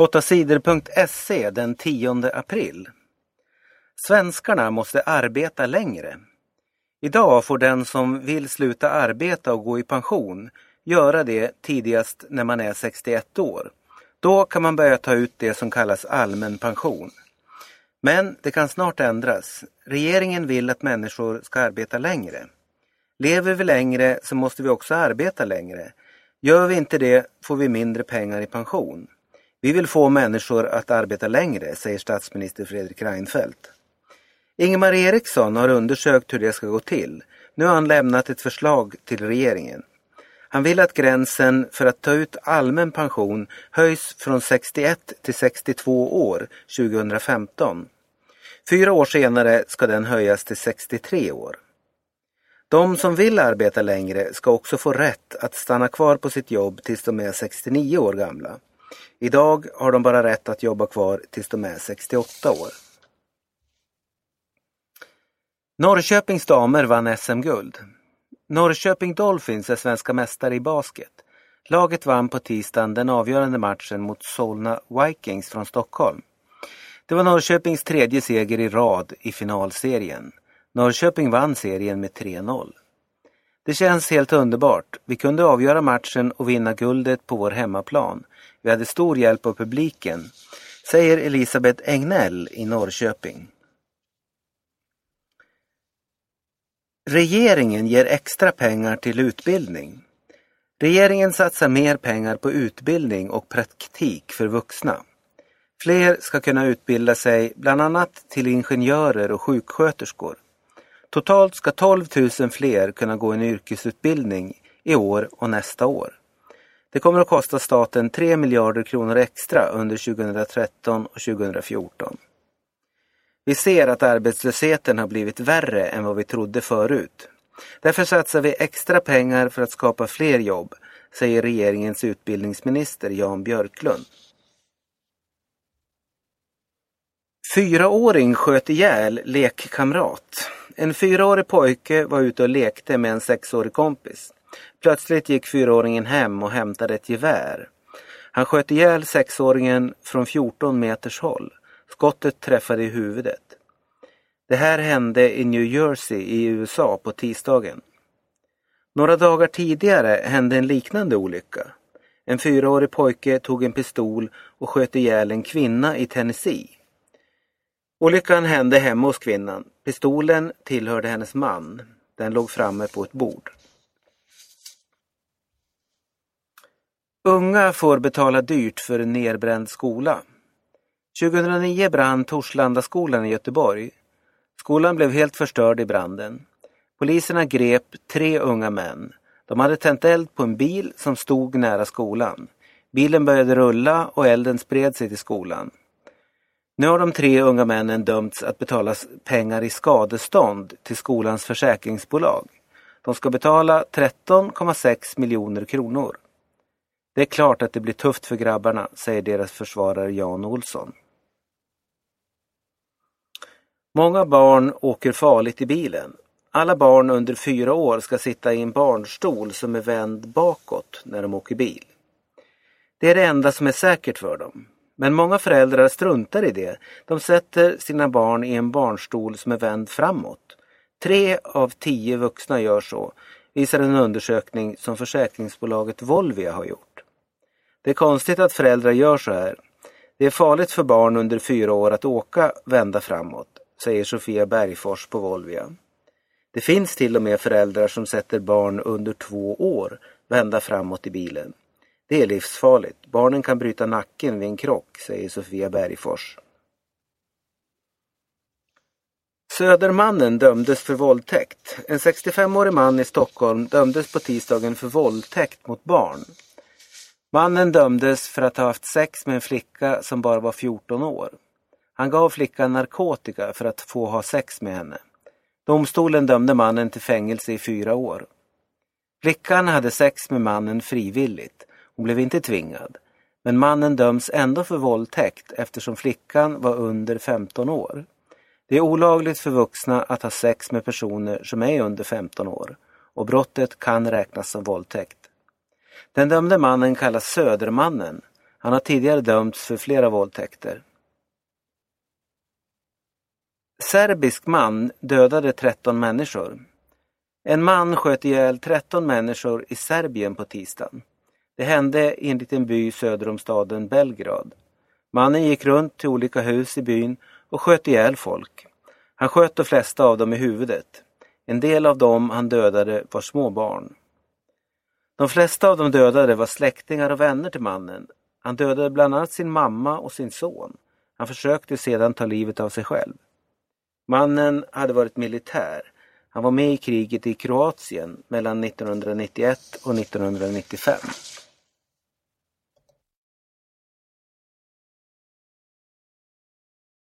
8sidor.se den 10 april. Svenskarna måste arbeta längre. Idag får den som vill sluta arbeta och gå i pension göra det tidigast när man är 61 år. Då kan man börja ta ut det som kallas allmän pension. Men det kan snart ändras. Regeringen vill att människor ska arbeta längre. Lever vi längre så måste vi också arbeta längre. Gör vi inte det får vi mindre pengar i pension. Vi vill få människor att arbeta längre, säger statsminister Fredrik Reinfeldt. Ingemar Eriksson har undersökt hur det ska gå till. Nu har han lämnat ett förslag till regeringen. Han vill att gränsen för att ta ut allmän pension höjs från 61 till 62 år 2015. Fyra år senare ska den höjas till 63 år. De som vill arbeta längre ska också få rätt att stanna kvar på sitt jobb tills de är 69 år gamla. Idag har de bara rätt att jobba kvar tills de är 68 år. Norrköpings damer vann SM-guld. Norrköping Dolphins är svenska mästare i basket. Laget vann på tisdagen den avgörande matchen mot Solna Vikings från Stockholm. Det var Norrköpings tredje seger i rad i finalserien. Norrköping vann serien med 3-0. Det känns helt underbart. Vi kunde avgöra matchen och vinna guldet på vår hemmaplan. Vi hade stor hjälp av publiken, säger Elisabeth Egnell i Norrköping. Regeringen ger extra pengar till utbildning. Regeringen satsar mer pengar på utbildning och praktik för vuxna. Fler ska kunna utbilda sig bland annat till ingenjörer och sjuksköterskor. Totalt ska 12 000 fler kunna gå en yrkesutbildning i år och nästa år. Det kommer att kosta staten 3 miljarder kronor extra under 2013 och 2014. Vi ser att arbetslösheten har blivit värre än vad vi trodde förut. Därför satsar vi extra pengar för att skapa fler jobb, säger regeringens utbildningsminister Jan Björklund. Fyraåring sköt ihjäl lekkamrat. En fyraårig pojke var ute och lekte med en sexårig kompis. Plötsligt gick fyraåringen hem och hämtade ett gevär. Han sköt ihjäl sexåringen från 14 meters håll. Skottet träffade i huvudet. Det här hände i New Jersey i USA på tisdagen. Några dagar tidigare hände en liknande olycka. En fyraårig pojke tog en pistol och sköt ihjäl en kvinna i Tennessee. Olyckan hände hemma hos kvinnan. Pistolen tillhörde hennes man. Den låg framme på ett bord. Unga får betala dyrt för en nerbränd skola. 2009 brann Torslandaskolan i Göteborg. Skolan blev helt förstörd i branden. Poliserna grep tre unga män. De hade tänt eld på en bil som stod nära skolan. Bilen började rulla och elden spred sig till skolan. Nu har de tre unga männen dömts att betala pengar i skadestånd till skolans försäkringsbolag. De ska betala 13,6 miljoner kronor. Det är klart att det blir tufft för grabbarna, säger deras försvarare Jan Olsson. Många barn åker farligt i bilen. Alla barn under fyra år ska sitta i en barnstol som är vänd bakåt när de åker bil. Det är det enda som är säkert för dem. Men många föräldrar struntar i det. De sätter sina barn i en barnstol som är vänd framåt. Tre av tio vuxna gör så, visar en undersökning som försäkringsbolaget Volvia har gjort. Det är konstigt att föräldrar gör så här. Det är farligt för barn under fyra år att åka vända framåt, säger Sofia Bergfors på Volvia. Det finns till och med föräldrar som sätter barn under två år vända framåt i bilen. Det är livsfarligt. Barnen kan bryta nacken vid en krock, säger Sofia Bergfors. Södermannen dömdes för våldtäkt. En 65-årig man i Stockholm dömdes på tisdagen för våldtäkt mot barn. Mannen dömdes för att ha haft sex med en flicka som bara var 14 år. Han gav flickan narkotika för att få ha sex med henne. Domstolen dömde mannen till fängelse i fyra år. Flickan hade sex med mannen frivilligt. Hon blev inte tvingad. Men mannen döms ändå för våldtäkt eftersom flickan var under 15 år. Det är olagligt för vuxna att ha sex med personer som är under 15 år och brottet kan räknas som våldtäkt. Den dömde mannen kallas Södermannen. Han har tidigare dömts för flera våldtäkter. Serbisk man dödade 13 människor. En man sköt ihjäl 13 människor i Serbien på tisdagen. Det hände i en liten by söder om staden Belgrad. Mannen gick runt till olika hus i byn och sköt ihjäl folk. Han sköt de flesta av dem i huvudet. En del av dem han dödade var små barn. De flesta av de dödade var släktingar och vänner till mannen. Han dödade bland annat sin mamma och sin son. Han försökte sedan ta livet av sig själv. Mannen hade varit militär. Han var med i kriget i Kroatien mellan 1991 och 1995.